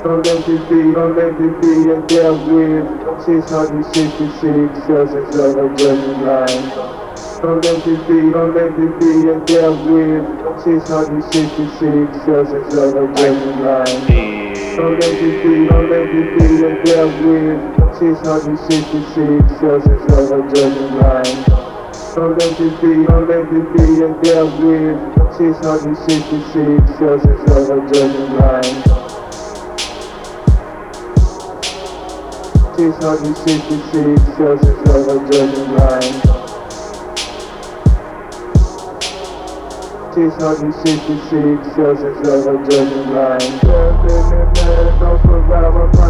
So let it be, oh let it be, and there with 666 Celsius like a Gemini. So let it be, oh let it be, and there with 666 Celsius like a Gemini. So let it be, oh let it be, and there with 666 Celsius like a Gemini. So let it be, oh let it be, and there with 666 Celsius like a Gemini. This not your city, see it's just a color judging line It's not your city, see it's just a color judging line Just in the don't survive, I'm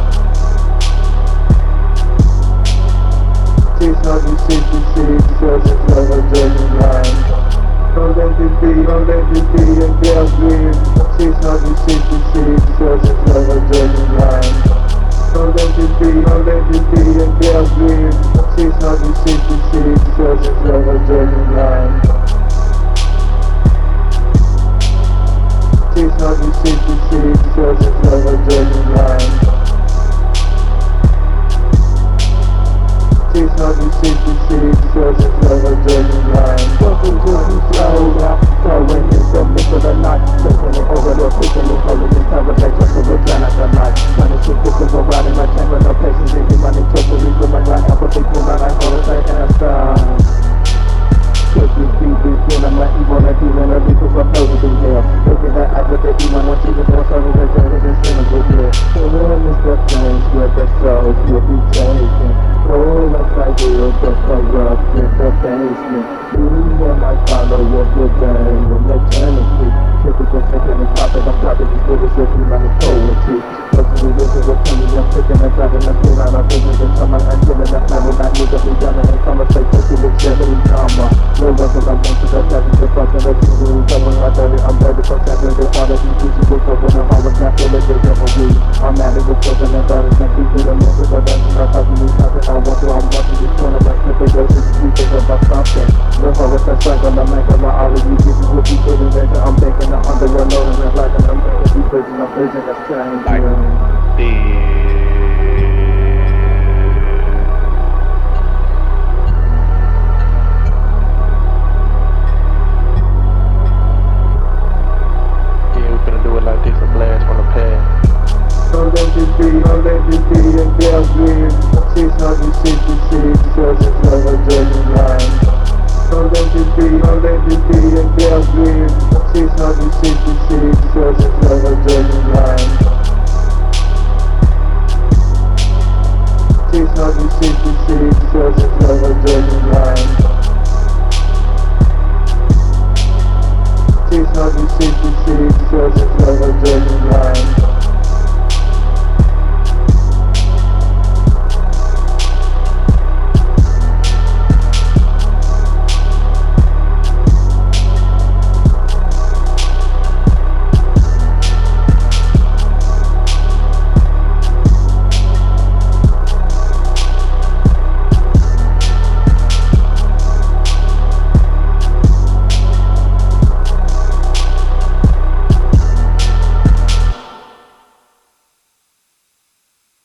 Don't let it be, don't let it be a guess with 666. throws will be changing Full of ideals of corruption for basement You. and my father will revenge Frank on the mic and my all of you give me what put in there. I'm thinking I'm under your nose and like I'm making you prison, I'm prison, that's trying to Don't let this be, don't let this be, and they'll win 666,